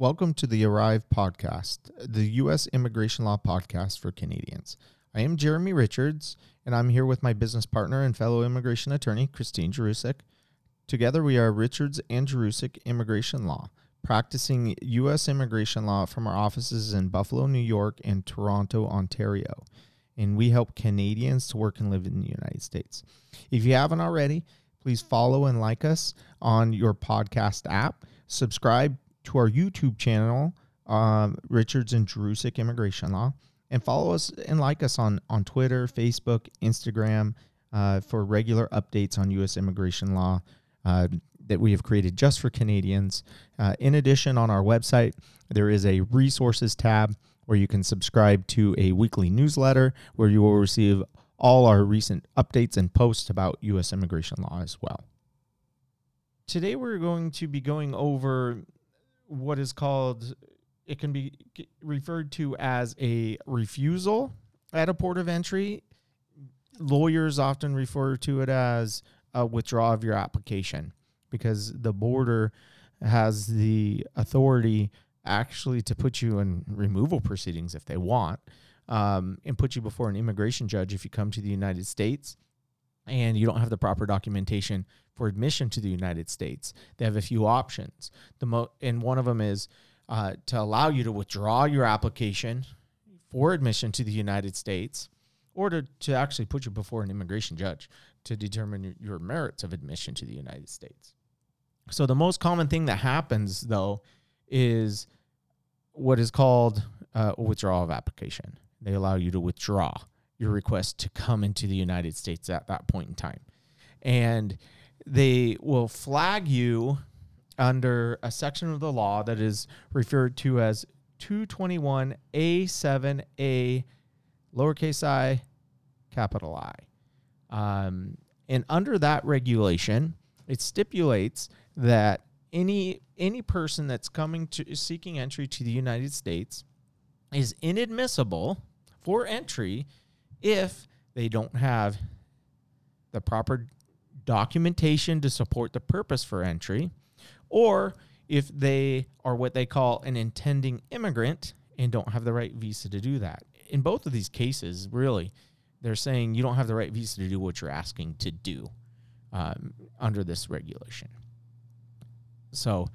Welcome to the Arrive podcast, the U.S. immigration law podcast for Canadians. I am Jeremy Richards, and I'm here with my business partner and fellow immigration attorney, Christine Jurusik. Together, we are Richards and Jurusik Immigration Law, practicing U.S. immigration law from our offices in Buffalo, New York, and Toronto, Ontario. And we help Canadians to work and live in the United States. If you haven't already, please follow and like us on your podcast app. Subscribe to our YouTube channel, um, Richards and Jurusik Immigration Law, and follow us and like us on on Twitter, Facebook, Instagram uh, for regular updates on U.S. immigration law uh, that we have created just for Canadians. Uh, in addition, on our website, there is a resources tab where you can subscribe to a weekly newsletter where you will receive all our recent updates and posts about U.S. immigration law as well. Today, we're going to be going over what is called, it can be referred to as a refusal at a port of entry. Lawyers often refer to it as a withdrawal of your application because the border has the authority actually to put you in removal proceedings if they want um, and put you before an immigration judge if you come to the United States and you don't have the proper documentation for admission to the United States. They have a few options. The mo- and one of them is uh, to allow you to withdraw your application for admission to the United States or to, to actually put you before an immigration judge to determine your, merits of admission to the United States. So the most common thing that happens though is what is called uh, a withdrawal of application. They allow you to withdraw your request to come into the United States at that point in time. And they will flag you under a section of the law that is referred to as 221A7A, lowercase i, capital I. Um, and under that regulation, it stipulates that any any person that's coming to seeking entry to the United States is inadmissible for entry if they don't have the proper documentation to support the purpose for entry, or if they are what they call an intending immigrant and don't have the right visa to do that. In both of these cases, really, they're saying you don't have the right visa to do what you're asking to do um, under this regulation. So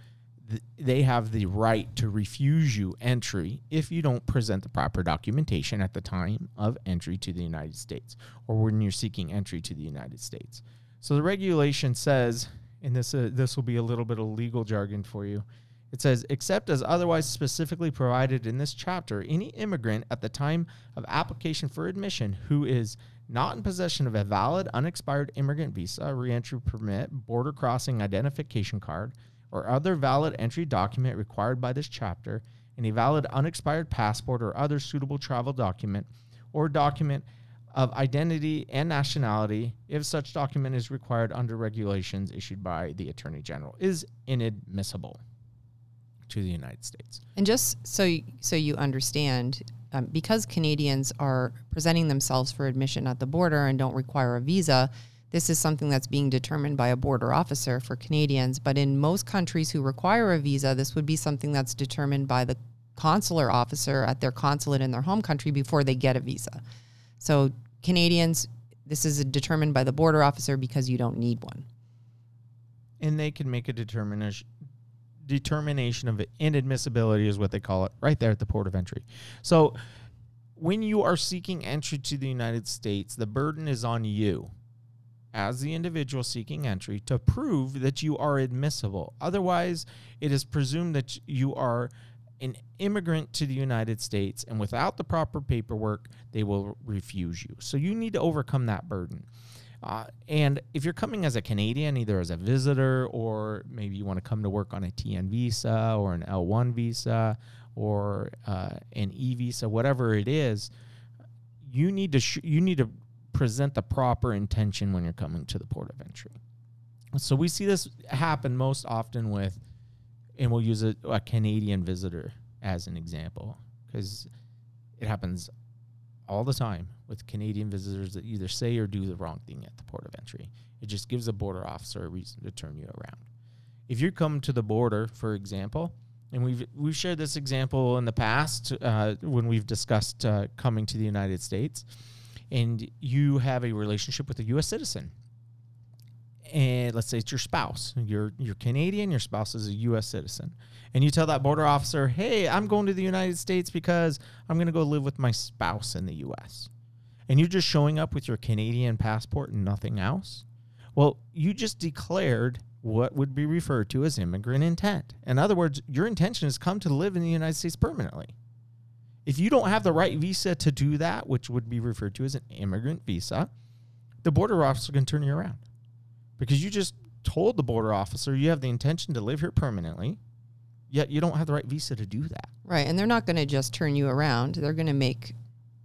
th- they have the right to refuse you entry if you don't present the proper documentation at the time of entry to the United States or when you're seeking entry to the United States. So the regulation says, and this uh, this will be a little bit of legal jargon for you. It says, except as otherwise specifically provided in this chapter, any immigrant at the time of application for admission who is not in possession of a valid, unexpired immigrant visa, reentry permit, border crossing identification card, or other valid entry document required by this chapter, and a valid unexpired passport or other suitable travel document, or document of identity and nationality, if such document is required under regulations issued by the Attorney General, is inadmissible to the United States. And just so you, so you understand, um, because Canadians are presenting themselves for admission at the border and don't require a visa, this is something that's being determined by a border officer for Canadians. But in most countries who require a visa, this would be something that's determined by the consular officer at their consulate in their home country before they get a visa. So Canadians, this is determined by the border officer because you don't need one. And they can make a determination determination of inadmissibility is what they call it right there at the port of entry. So when you are seeking entry to the United States, the burden is on you as the individual seeking entry to prove that you are admissible. Otherwise, it is presumed that you are an immigrant to the United States and without the proper paperwork, they will refuse you. So you need to overcome that burden. Uh, and if you're coming as a Canadian, either as a visitor or maybe you want to come to work on a TN visa or an L1 visa or uh, an E visa, whatever it is, you need to sh- you need to present the proper intention when you're coming to the port of entry. So we see this happen most often with, and we'll use a, a Canadian visitor as an example because it happens all the time with Canadian visitors that either say or do the wrong thing at the port of entry. It just gives a border officer a reason to turn you around. If you come to the border, for example, and we've we've shared this example in the past uh, when we've discussed uh, coming to the United States, and you have a relationship with a U.S. citizen, and let's say it's your spouse. You're you're Canadian. Your spouse is a U.S. citizen, and you tell that border officer, "Hey, I'm going to the United States because I'm going to go live with my spouse in the U.S." And you're just showing up with your Canadian passport and nothing else. Well, you just declared what would be referred to as immigrant intent. In other words, your intention is come to live in the United States permanently. If you don't have the right visa to do that, which would be referred to as an immigrant visa, the border officer can turn you around because you just told the border officer you have the intention to live here permanently, yet you don't have the right visa to do that. Right. And they're not going to just turn you around. They're going to make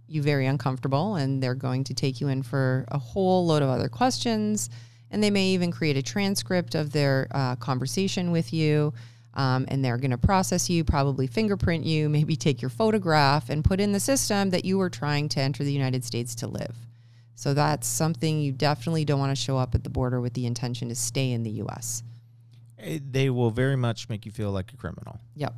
you very uncomfortable and they're going to take you in for a whole load of other questions and they may even create a transcript of their uh, conversation with you. Um, and they're going to process you, probably fingerprint you, maybe take your photograph and put in the system that you were trying to enter the United States to live. So that's something you definitely don't want to show up at the border with the intention to stay in the U.S. Eh, They will very much make you feel like a criminal Yep.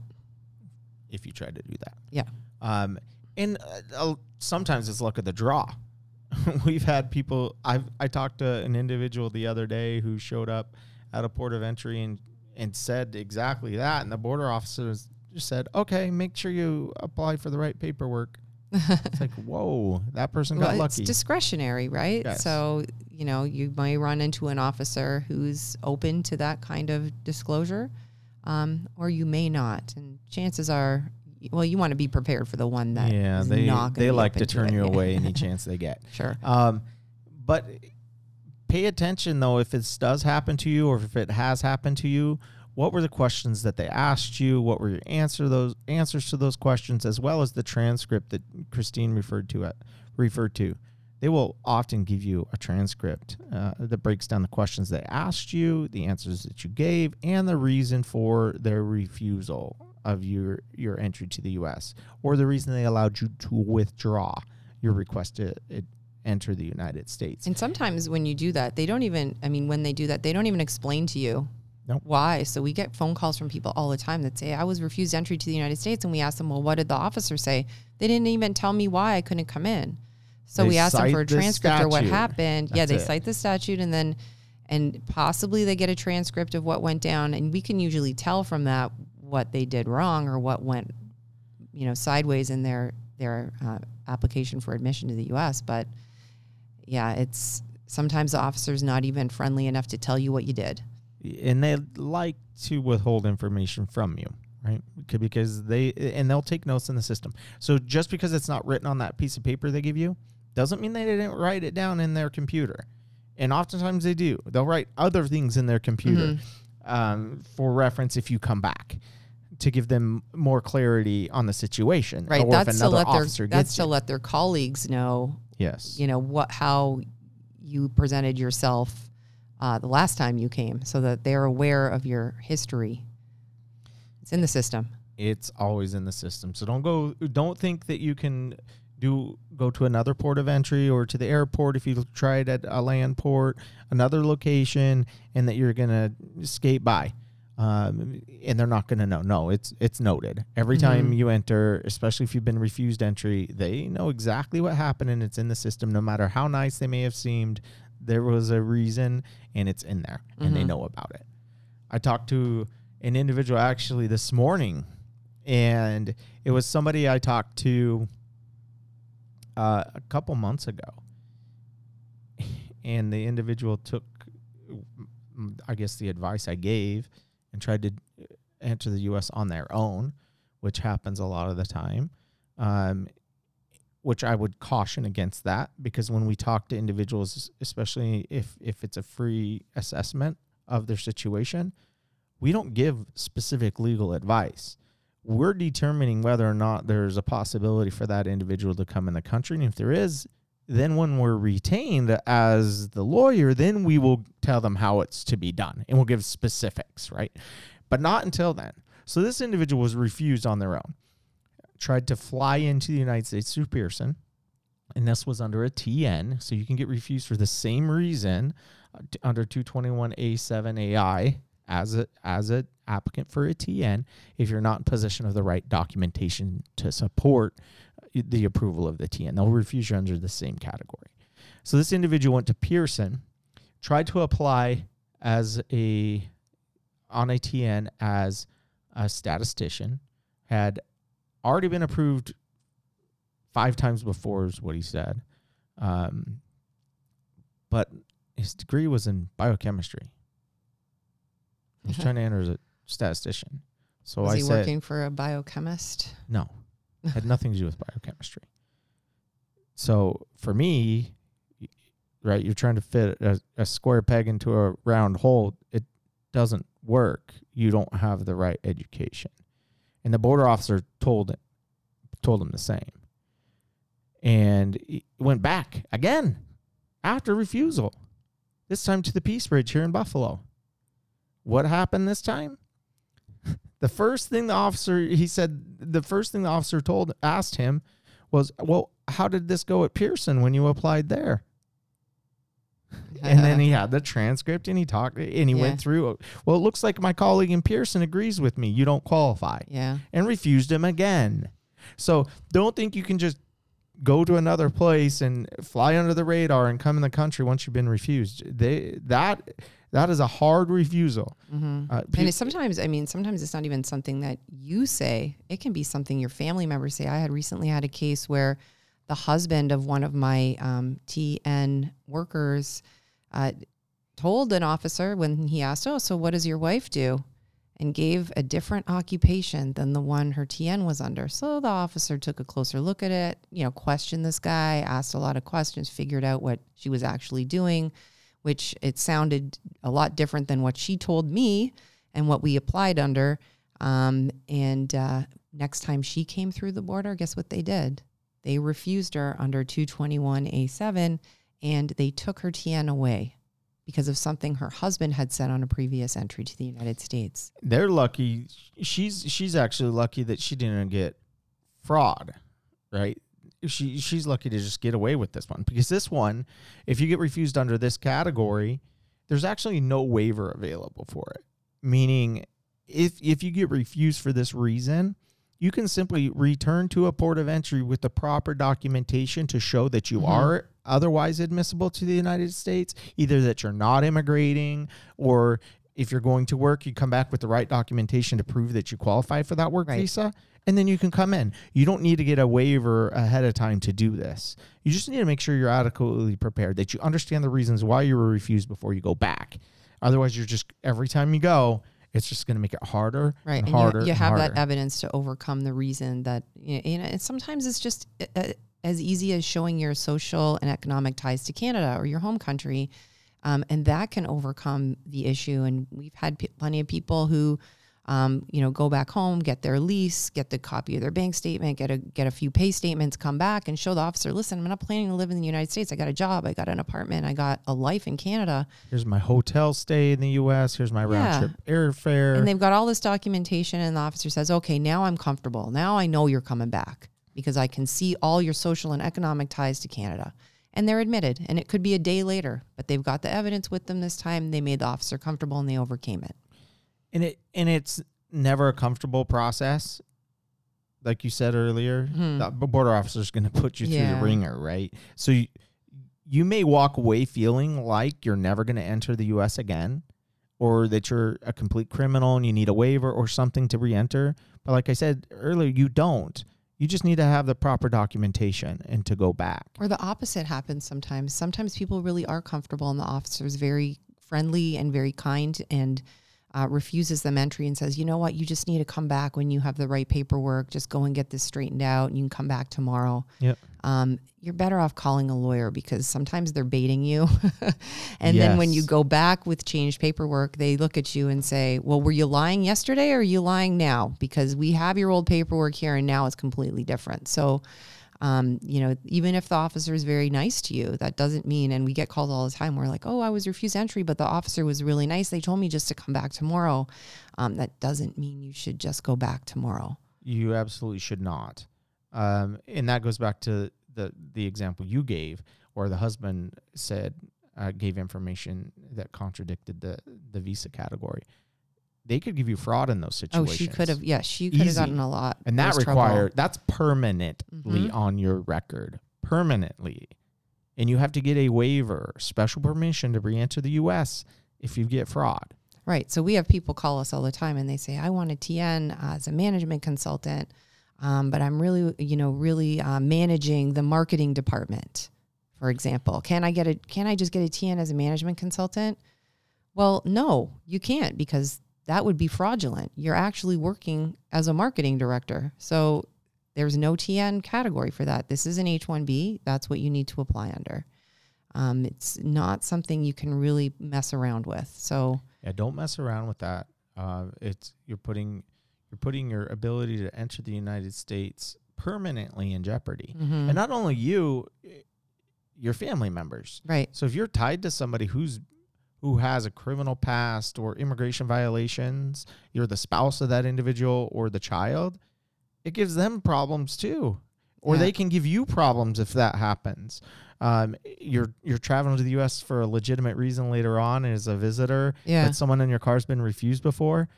if you try to do that. Yeah. Um, and uh, sometimes it's luck of the draw. We've had people. I've I talked to an individual the other day who showed up at a port of entry and and said exactly that, and the border officers just said, "Okay, make sure you apply for the right paperwork." It's like, whoa, that person got Well, lucky. it's discretionary, right? Yes. So, you know, you may run into an officer who's open to that kind of disclosure, um, or you may not. And chances are, well, you want to be prepared for the one that yeah, they they like to turn it. you away any chance they get. Sure. Um, but pay attention though if this does happen to you or if it has happened to you. What were the questions that they asked you? What were your answer those answers to those questions, as well as the transcript that Christine referred to it referred to? They will often give you a transcript uh, that breaks down the questions they asked you, the answers that you gave, and the reason for their refusal of your your entry to the U.S. or the reason they allowed you to withdraw your request to uh, enter the United States. And sometimes when you do that, they don't even, I mean, when they do that, they don't even explain to you Nope. why. So we get phone calls from people all the time that say, I was refused entry to the United States. And we ask them, well, what did the officer say? They didn't even tell me why I couldn't come in. So They we asked them for a transcript or what statute. happened. yeah, they it. cite the statute and then, and possibly they get a transcript of what went down. And we can usually tell from that what they did wrong or what went, you know, sideways in their, their uh, application for admission to the U.S. But yeah, it's sometimes the officer's not even friendly enough to tell you what you did. And they like to withhold information from you right? Because they and they'll take notes in the system. So just because it's not written on that piece of paper they give you doesn't mean they didn't write it down in their computer. And oftentimes they do. They'll write other things in their computer um, for reference if you come back to give them more clarity on the situation Right. that's to let their that's to let their colleagues know, yes. you know, what how you presented yourself uh, the last time you came, so that they're aware of your history. It's in the system. it's always in the system. So don't go don't think that you can do go to another port of entry or to the airport if you tried at a land port, another location, and that you're gonna skate by. Um, and they're not gonna know. No, it's it's noted. Every time Mhm. you enter, especially if you've been refused entry, they know exactly what happened and it's in the system, no matter how nice they may have seemed. There was a reason and it's in there and they Mhm. know about it. I talked to an individual actually this morning, and it was somebody I talked to uh, a couple months ago. And the individual took, mm, I guess, the advice I gave and tried to enter the U.S. on their own, which happens a lot of the time. Um, which I would caution against that because when we talk to individuals, especially if if it's a free assessment of their situation, we don't give specific legal advice. We're determining whether or not there's a possibility for that individual to come in the country. And if there is, then when we're retained as the lawyer, then we will tell them how it's to be done and we'll give specifics, right? But not until then. So this individual was refused on their own, tried to fly into the United States through Pearson, and this was under a TN. So you can get refused for the same reason uh, t- under 221A7AI as a as a applicant for a TN if you're not in possession of the right documentation to support uh, the approval of the TN. They'll refuse you under the same category. So this individual went to Pearson, tried to apply as a on a TN as a statistician, had already been approved five times before is what he said. Um, but his degree was in biochemistry. He was trying to enter as a statistician. So Was I he said, working for a biochemist? no, had nothing to do with biochemistry. So for me, right, you're trying to fit a, a square peg into a round hole. It doesn't work. You don't have the right education, and the border officer told told him the same. And he went back again after refusal. This time to the Peace Bridge here in Buffalo. What happened this time? The first thing the officer he said the first thing the officer told asked him was, "Well, how did this go at Pearson when you applied there?" And then he had the transcript and he talked and he Yeah. went through. Well, it looks like my colleague in Pearson agrees with me. You don't qualify yeah. and refused him again. So don't think you can just go to another place and fly under the radar and come in the country once you've been refused. They that that is a hard refusal. hmm Uh, And it's sometimes, I mean, sometimes it's not even something that you say. It can be something your family members say. I had recently had a case where the husband of one of my um, TN workers uh, told an officer when he asked, "Oh, so what does your wife do?" and gave a different occupation than the one her TN was under. So the officer took a closer look at it, you know, questioned this guy, asked a lot of questions, figured out what she was actually doing, which it sounded a lot different than what she told me and what we applied under. Um, and uh, next time she came through the border, guess what they did? They refused her under 221A7 and they took her TN away because of something her husband had said on a previous entry to the United States. they're lucky. She's she's actually lucky that she didn't get fraud, right? She she's lucky to just get away with this one because this one, if you get refused under this category, there's actually no waiver available for it. Meaning, if if you get refused for this reason, you can simply return to a port of entry with the proper documentation to show that you Mhm. are otherwise admissible to the United States, either that you're not immigrating or if you're going to work, you come back with the right documentation to prove that you qualify for that work Right. visa, and then you can come in. You don't need to get a waiver ahead of time to do this. You just need to make sure you're adequately prepared, that you understand the reasons why you were refused before you go back. Otherwise, you're just every time you go, it's just going to make it harder Right. and And harder. you, you have harder. that evidence to overcome the reason that, you know, and sometimes it's just uh, uh, as easy as showing your social and economic ties to Canada or your home country. Um, and that can overcome the issue. And we've had p- plenty of people who, um, you know, go back home, get their lease, get the copy of their bank statement, get a get a few pay statements, come back and show the officer, listen, I'm not planning to live in the United States. I got a job, I got an apartment, I got a life in Canada. Here's my hotel stay in the U.S. Here's my round Yeah. trip airfare. And they've got all this documentation, and the officer says, okay, now I'm comfortable. Now I know you're coming back because I can see all your social and economic ties to Canada. And they're admitted, and it could be a day later, but they've got the evidence with them this time. They made the officer comfortable and they overcame it. And it and it's never a comfortable process like you said earlier Mhm. the border officer is going to put you through the wringer right? So you, you may walk away feeling like you're never going to enter the us again or that you're a complete criminal and you need a waiver or something to re-enter. But like i said earlier you don't. You just need to have the proper documentation and to go back. Or the opposite happens sometimes. Sometimes people really are comfortable, and the officer is very friendly and very kind and uh, refuses them entry and says, you know what, you just need to come back when you have the right paperwork. Just go and get this straightened out, and you can come back tomorrow. Yep. Um, you're better off calling a lawyer because sometimes they're baiting you. and then when you go back with changed paperwork, they look at you and say, well, were you lying yesterday or are you lying now? Because we have your old paperwork here and now it's completely different. So, um, you know, even if the officer is very nice to you, that doesn't mean, and we get calls all the time, we're like, oh, I was refused entry, but the officer was really nice. They told me just to come back tomorrow. Um, that doesn't mean you should just go back tomorrow. You absolutely should not. Um, and that goes back to the the example you gave, where the husband said uh, gave information that contradicted the the visa category. They could give you fraud in those situations. Oh, she could have. Yeah, she could have gotten a lot. and that trouble. that's permanently Mhm. on your record, permanently, and you have to get a waiver, special permission to re-enter the U.S. if you get fraud. Right. So we have people call us all the time and they say, I want a TN as a management consultant, um, but I'm really, you know, really uh, managing the marketing department, for example. Can I get a, can I just get a TN as a management consultant? Well, no, you can't because that would be fraudulent. You're actually working as a marketing director. So there's no TN category for that. This is an H1B. That's what you need to apply under. Um, it's not something you can really mess around with. So, Yeah, don't mess around with that. Uh, it's you're putting you're putting your ability to enter the United States permanently in jeopardy, mhm. and not only you, eh, your family members. right. So if you're tied to somebody who's who has a criminal past or immigration violations, you're the spouse of that individual or the child, it gives them problems too. Or Yeah. they can give you problems if that happens. Um, you're you're traveling to the U.S. for a legitimate reason later on as a visitor, Yeah. but someone in your car's been refused before.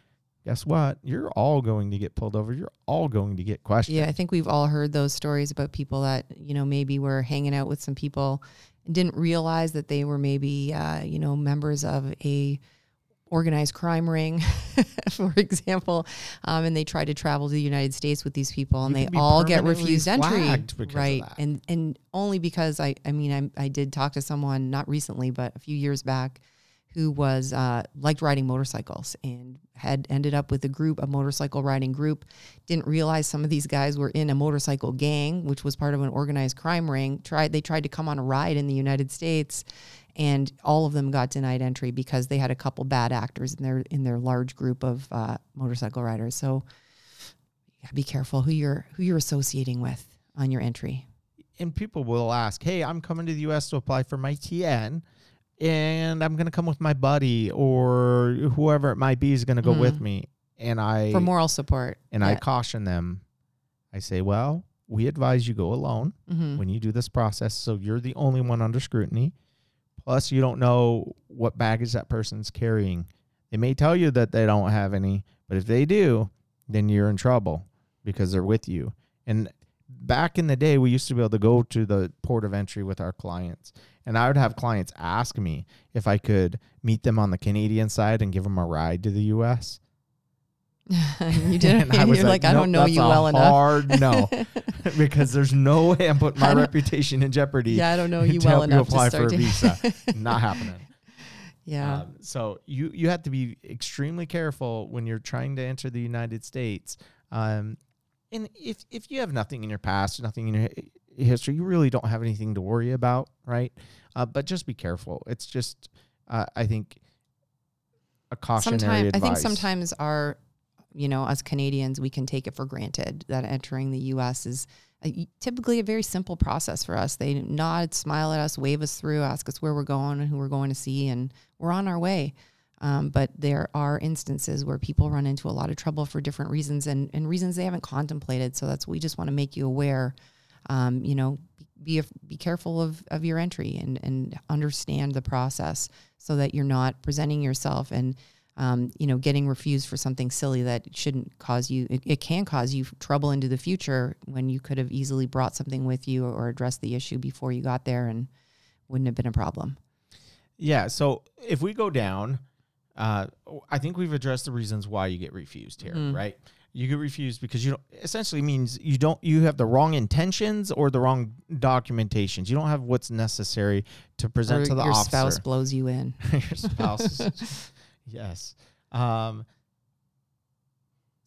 Guess what? You're all going to get pulled over. You're all going to get questioned. Yeah, I think we've all heard those stories about people that, you know, maybe were hanging out with some people and didn't realize that they were maybe, uh, you know, members of a organized crime ring, for example, um, and they try to travel to the United States with these people and You they all get refused entry. flagged because of Right. And and only because I I mean I I did talk to someone not recently but a few years back who was uh, liked riding motorcycles and had ended up with a group, a motorcycle riding group. Didn't realize some of these guys were in a motorcycle gang, which was part of an organized crime ring. Tried they tried to come on a ride in the United States, and all of them got denied entry because they had a couple bad actors in their in their large group of uh, motorcycle riders. So, yeah, be careful who you're who you're associating with on your entry. and people will ask, "Hey, I'm coming to the U.S. to apply for my TN, and I'm going to come with my buddy or whoever it might be is going to go with me." And I for moral support. and I caution them. I say, "Well, we advise you go alone Mhm. when you do this process, so you're the only one under scrutiny. Plus, you don't know what baggage that person's carrying. They may tell you that they don't have any, but if they do, then you're in trouble because they're with you. And back in the day, we used to be able to go to the port of entry with our clients, and I would have clients ask me if I could meet them on the Canadian side and give them a ride to the U.S. you didn't. I was You're like, I "Nope, don't know you well enough. Hard no, because there's no way I'm putting my reputation in jeopardy. yeah, I don't know you to well help you enough apply to for a visa. Not happening. yeah. Um, so you you have to be extremely careful when you're trying to enter the United States. Um, and if if you have nothing in your past, nothing in your history, you really don't have anything to worry about, right? Uh, but just be careful. It's just uh, I think a cautionary sometimes I think sometimes our, you know, as Canadians, we can take it for granted that entering the U.S. is a, typically a very simple process for us. They nod, smile at us, wave us through, ask us where we're going and who we're going to see, and we're on our way. Um, but there are instances where people run into a lot of trouble for different reasons and, and reasons they haven't contemplated. So that's we just want to make you aware. Um, you know, be be careful of, of your entry and and understand the process so that you're not presenting yourself and um, you know getting refused for something silly that shouldn't cause you. It, it can cause you trouble into the future when you could have easily brought something with you or addressed the issue before you got there and wouldn't have been a problem. Yeah. So if we go down, uh, I think we've addressed the reasons why you get refused here, Mhm. right? You get refused because you don't essentially means you don't you have the wrong intentions or the wrong documentations. You don't have what's necessary to present or to the officer. your officer. spouse blows you in. your spouse. yes. Um,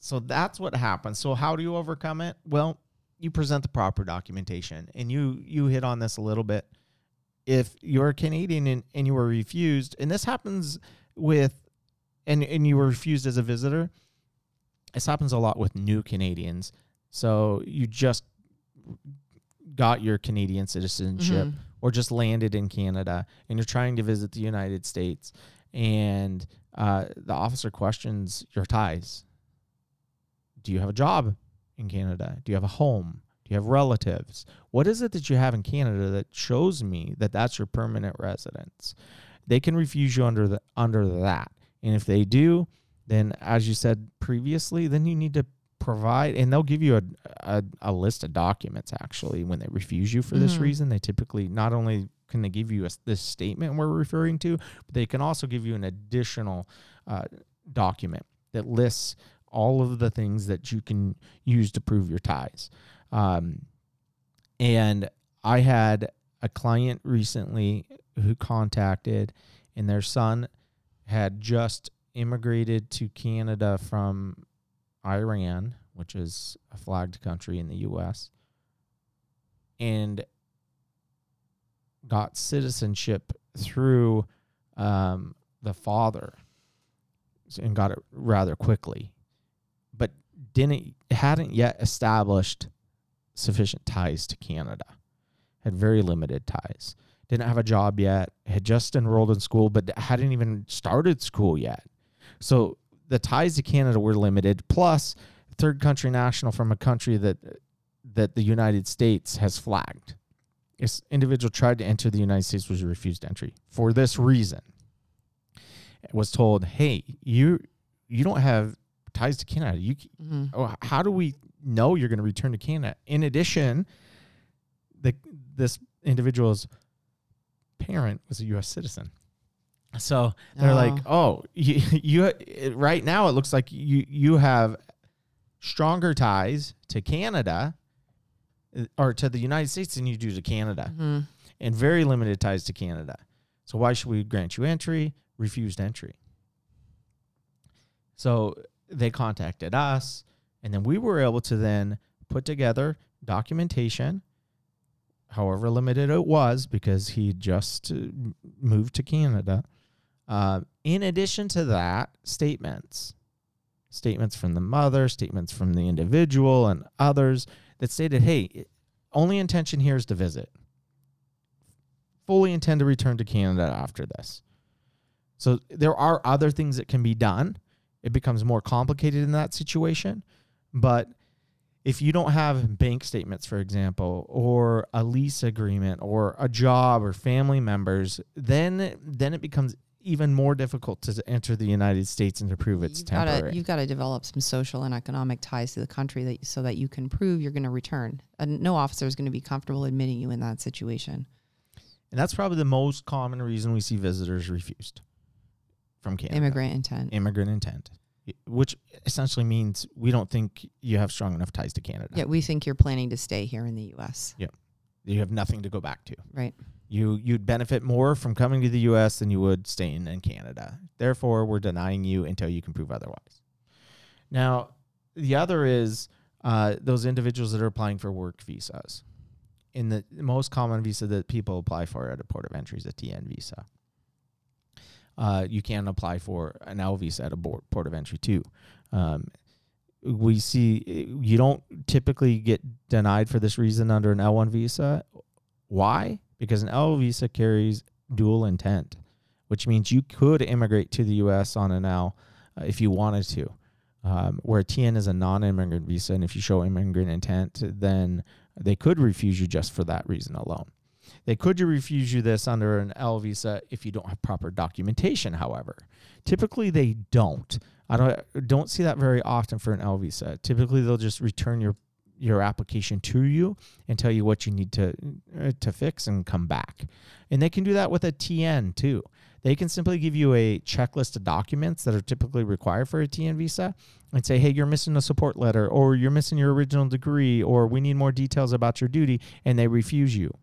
so that's what happens. So how do you overcome it? Well, you present the proper documentation, and you you hit on this a little bit. If you're a Canadian and, and you were refused, and this happens with, and and you were refused as a visitor, this happens a lot with new Canadians. So you just got your Canadian citizenship Mhm. or just landed in Canada and you're trying to visit the United States and uh, the officer questions your ties. Do you have a job in Canada? Do you have a home? Do you have relatives? What is it that you have in Canada that shows me that that's your permanent residence? They can refuse you under the under that. And if they do, then as you said previously, then you need to provide and they'll give you a, a, a list of documents actually when they refuse you for this Mhm. reason they typically not only can they give you a, this statement we're referring to but they can also give you an additional uh, document that lists all of the things that you can use to prove your ties um, and i had a client recently who contacted and their son had just immigrated to canada from Iran, which is a flagged country in the US, and got citizenship through um, the father and got it rather quickly, but didn't hadn't yet established sufficient ties to Canada. Had very limited ties. Didn't have a job yet. Had just enrolled in school, but hadn't even started school yet. So the ties to Canada were limited. Plus, third country national from a country that that the United States has flagged. This individual tried to enter the United States was refused entry for this reason. Was told, "Hey, you you don't have ties to Canada. You Mhm. oh, how do we know you're going to return to Canada? In addition, the this individual's parent was a U.S. citizen, so they're like, oh, you, you it- right now it looks like you you have stronger ties to Canada uh, or to the United States than you do to Canada, Mhm. and very limited ties to Canada. So why should we grant you entry? Refused entry. So they contacted us, and then we were able to then put together documentation, however limited it was, because he just uh, moved to Canada. Uh, in addition to that, statements, statements from the mother, statements from the individual, and others that stated, "Hey, only intention here is to visit. Fully intend to return to Canada after this." So there are other things that can be done. It becomes more complicated in that situation, but if you don't have bank statements, for example, or a lease agreement, or a job, or family members, then then it becomes even more difficult to enter the United States and to prove it's you've temporary. Gotta, you've got to develop some social and economic ties to the country that so that you can prove you're going to return. And no officer is going to be comfortable admitting you in that situation. and that's probably the most common reason we see visitors refused from Canada. Immigrant intent. immigrant intent, which essentially means we don't think you have strong enough ties to Canada. Yeah, we think you're planning to stay here in the U.S. Yeah, you have nothing to go back to. Right. You you'd benefit more from coming to the U.S. than you would staying in Canada. Therefore, we're denying you until you can prove otherwise. Now, the other is uh, those individuals that are applying for work visas. In the most common visa that people apply for at a port of entry is a TN visa. Uh, you can apply for an L visa at a board, port of entry too. Um, we see you don't typically get denied for this reason under an L1 visa. Why? Because an L visa carries dual intent, which means you could immigrate to the U.S. on an L uh, if you wanted to. Um, where a TN is a non-immigrant visa, and if you show immigrant intent, then they could refuse you just for that reason alone. They could refuse you this under an L visa if you don't have proper documentation. However, typically they don't. I don't don't see that very often for an L visa. Typically, they'll just return your your application to you and tell you what you need to uh, to fix and come back. And they can do that with a TN too. They can simply give you a checklist of documents that are typically required for a TN visa and say, "Hey, you're missing a support letter or you're missing your original degree or we need more details about your duty," and they refuse you.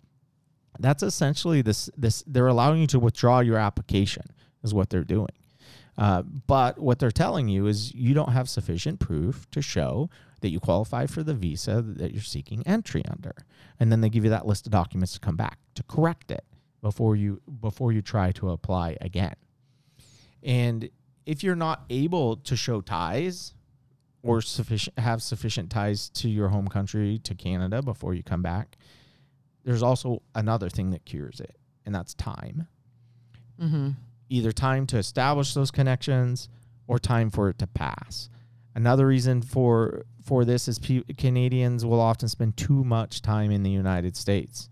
That's essentially this this they're allowing you to withdraw your application is what they're doing. Uh, but what they're telling you is you don't have sufficient proof to show that you qualify for the visa that you're seeking entry under. And then they give you that list of documents to come back to correct it before you before you try to apply again. And if you're not able to show ties or sufficient have sufficient ties to your home country to Canada before you come back, there's also another thing that cures it, and that's time Mm-hmm. either time to establish those connections or time for it to pass. Another reason for for this is pe- Canadians will often spend too much time in the United States.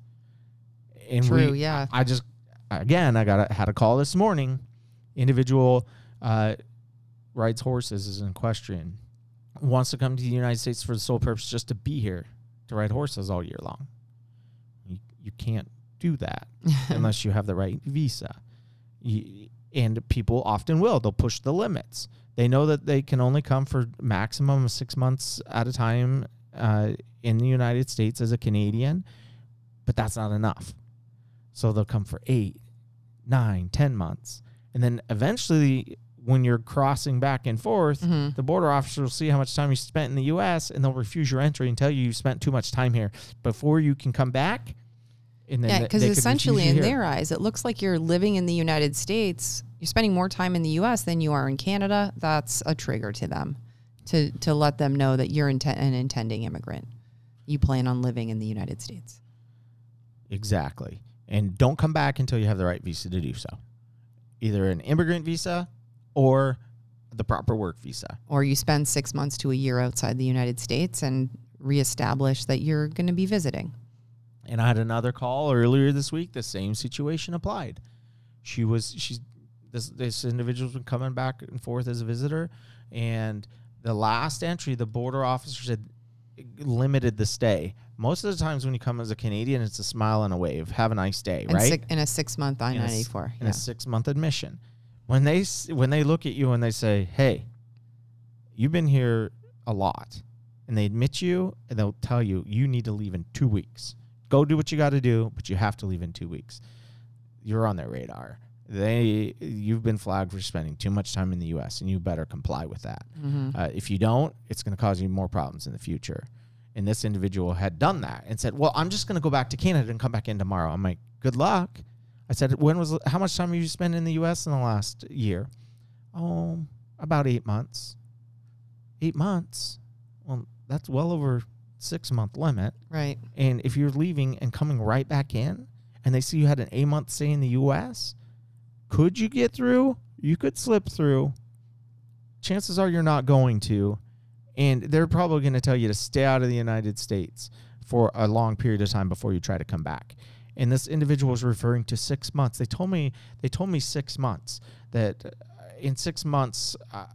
And True, we, yeah. I just again I got a, had a call this morning. Individual uh, rides horses, is in question, wants to come to the United States for the sole purpose just to be here to ride horses all year long. You, can't do that unless you have the right visa. You, and people often will. They'll push the limits. They know that they can only come for maximum of six months at a time uh, in the United States as a Canadian, but that's not enough. So they'll come for eight, nine, ten months. And then eventually, when you're crossing back and forth, Mhm. the border officer will see how much time you spent in the U.S. and they'll refuse your entry and tell you you spent too much time here before you can come back. Yeah, because they could refuse essentially, in here. their eyes, it looks like you're living in the United States. You're spending more time in the U.S. than you are in Canada. That's a trigger to them, to to let them know that you're inten- an intending immigrant. You plan on living in the United States. Exactly. And don't come back until you have the right visa to do so. Either an immigrant visa or the proper work visa. Or you spend six months to a year outside the United States and reestablish that you're going to be visiting. And I had another call earlier this week. The same situation applied. She was she's this this individual's been coming back and forth as a visitor, and the last entry, the border officer said limited the stay. Most of the times when you come as a Canadian, it's a smile and a wave. Have a nice day, And right? six, in a six month I In a s- ninety four. in Yeah. a six month admission. When they when they look at you and they say, "Hey, you've been here a lot," and they admit you, and they'll tell you you need to leave in two weeks. Go do what you got to do, but you have to leave in two weeks. You're on their radar. They you've been flagged for spending too much time in the U.S. and you better comply with that. Mhm. Uh, if you don't, it's going to cause you more problems in the future. And this individual had done that and said, "Well, I'm just going to go back to Canada and come back in tomorrow." I'm like, "Good luck." I said, "When was how much time have you spent in the U.S. in the last year?" Oh, about eight months. Eight months. Well, that's well over six month limit. Right. And if you're leaving and coming right back in, and they see you had an eight month stay in the U.S., could you get through? You could slip through. Chances are you're not going to, and they're probably going to tell you to stay out of the United States for a long period of time before you try to come back. And this individual was referring to six months. They told me they told me six months that uh, in six months uh,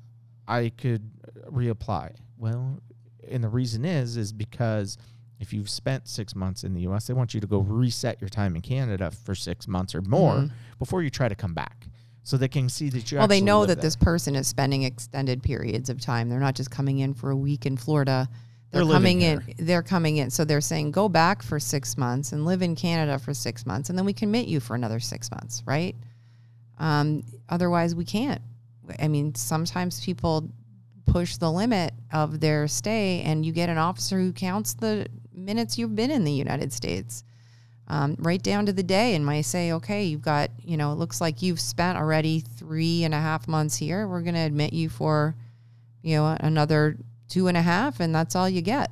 I could reapply. Well, and the reason is is because if you've spent six months in the U.S., they want you to go reset your time in Canada for six months or more Mhm. before you try to come back, so they can see that you. Well, they know that there. this person is spending extended periods of time. They're not just coming in for a week in Florida. They're, They're coming in. They're coming in. So they're saying go back for six months and live in Canada for six months, and then we commit you for another six months, right? Um, otherwise, we can't. I mean, sometimes people push the limit of their stay, and you get an officer who counts the minutes you've been in the United States um, right down to the day and might say, okay, you've got, you know, it looks like you've spent already three and a half months here. We're going to admit you for, you know, another two and a half, and that's all you get.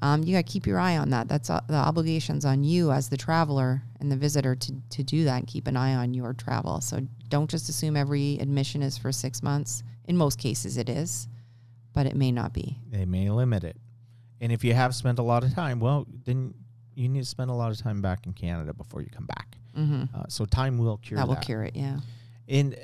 Um, you got to keep your eye on that. That's uh, the obligations on you as the traveler and the visitor to, to do that and keep an eye on your travel. So don't just assume every admission is for six months. In most cases, it is, but it may not be. they may limit it. And if you have spent a lot of time, well, then you need to spend a lot of time back in Canada before you come back. hmm Uh, so time will cure That that. will cure it. Yeah. And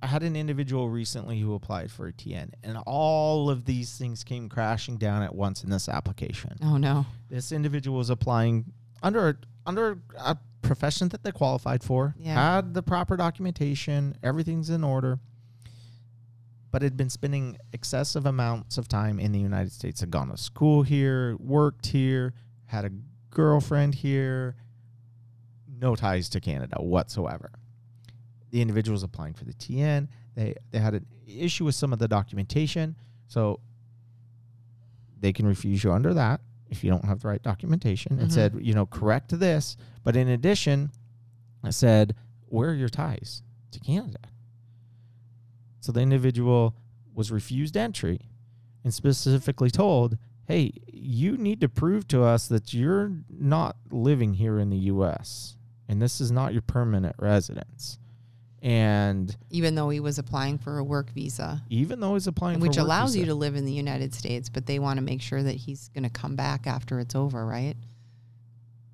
I had an individual recently who applied for a TN, and all of these things came crashing down at once in this application. Oh no. This individual was applying under a, under a profession that they qualified for, Yeah. had the proper documentation, everything's in order, but had been spending excessive amounts of time in the United States. Had gone to school here, worked here, had a girlfriend here, no ties to Canada whatsoever. The individual was applying for the TN. They they had an issue with some of the documentation, so they can refuse you under that if you don't have the right documentation. And Mhm. said, you know, correct this, but in addition, I said, where are your ties to Canada? So the individual was refused entry and specifically told, hey, you need to prove to us that you're not living here in the U.S. and this is not your permanent residence. And Even though he was applying for a work visa, even though he's applying which allows you to live in the United States, but they want to make sure that he's going to come back after it's over, right?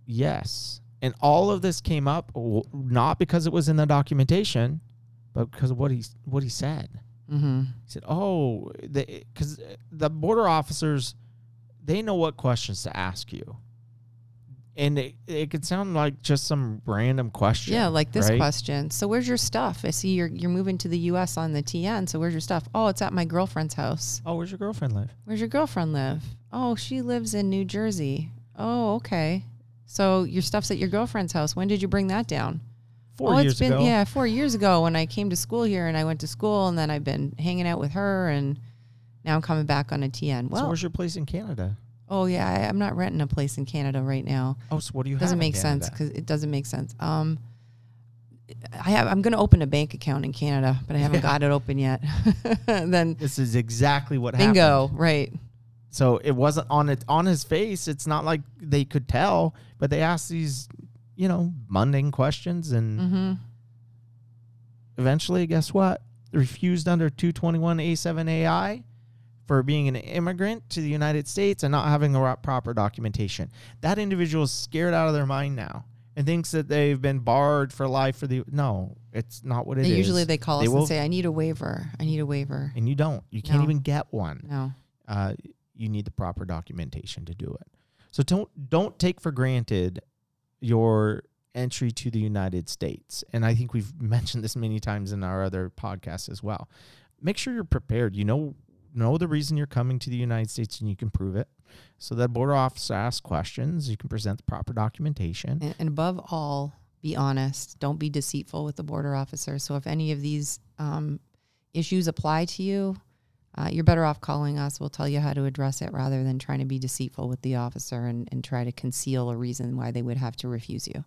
Yes. And all of this came up not because it was in the documentation, but because of what he what he said. Mm-hmm. He said, "Oh, because the border officers, they know what questions to ask you, and it, it could sound like just some random question. Yeah, like this right? question. So where's your stuff? I see you're you're moving to the U.S. on the TN. So where's your stuff? Oh, it's at my girlfriend's house. Oh, where's your girlfriend live? Where's your girlfriend live? Oh, she lives in New Jersey. Oh, okay. So your stuff's at your girlfriend's house. When did you bring that down? Four oh, years it's been ago. yeah, four years ago when I came to school here, and I went to school, and then I've been hanging out with her, and now I'm coming back on a TN. so Well, where's your place in Canada? oh yeah, I, I'm not renting a place in Canada right now. Oh, so what do you doesn't make sense because it doesn't make sense. Um, I have I'm going to open a bank account in Canada, but I haven't Yeah. got it open yet. then This is exactly what happened. bingo, right? So it wasn't on it on his face. It's not like they could tell, but they asked these, you know, mundane questions, and Mm-hmm. eventually, guess what? Refused under 221A7 AI for being an immigrant to the United States and not having the proper documentation. That individual is scared out of their mind now and thinks that they've been barred for life for the. No, it's not what it is. Usually they call They us will- and say, "I need a waiver. I need a waiver." and you don't. You can't No. even get one. No. uh, you need the proper documentation to do it. So don't don't take for granted your entry to the United States. And I think we've mentioned this many times in our other podcasts as well. Make sure you're prepared. You know know the reason you're coming to the United States and you can prove it. So that border officer asks questions, you can present the proper documentation. And, and above all, be honest. Don't be deceitful with the border officer. So if any of these um, issues apply to you, uh, you're better off calling us. We'll tell you how to address it rather than trying to be deceitful with the officer and, and try to conceal a reason why they would have to refuse you.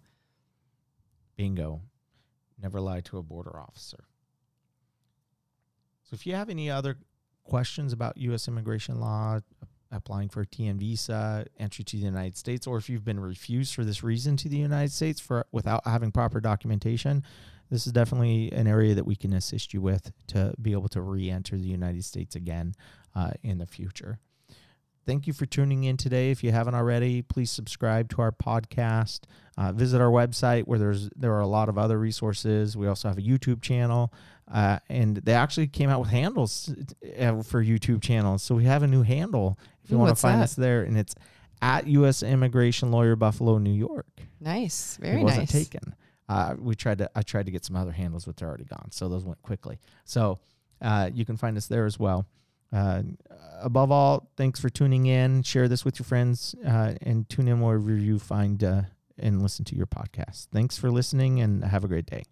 Bingo. Never lie to a border officer. So if you have any other questions about U.S. immigration law, applying for a TN visa, entry to the United States, or if you've been refused for this reason to the United States for without having proper documentation, this is definitely an area that we can assist you with to be able to re-enter the United States again uh, in the future. Thank you for tuning in today. If you haven't already, please subscribe to our podcast. Uh, visit our website where there's there are a lot of other resources. We also have a YouTube channel, uh, and they actually came out with handles uh, for YouTube channels. So we have a new handle if you Ooh, want to find that? us there, and it's at U.S. Immigration Lawyer Buffalo, New York. Nice. Very it wasn't nice. taken. Uh, we tried to I tried to get some other handles, but they're already gone. So those went quickly. So uh, you can find us there as well. Uh, above all, thanks for tuning in. Share this with your friends uh, and tune in wherever you find uh, and listen to your podcast. Thanks for listening and have a great day.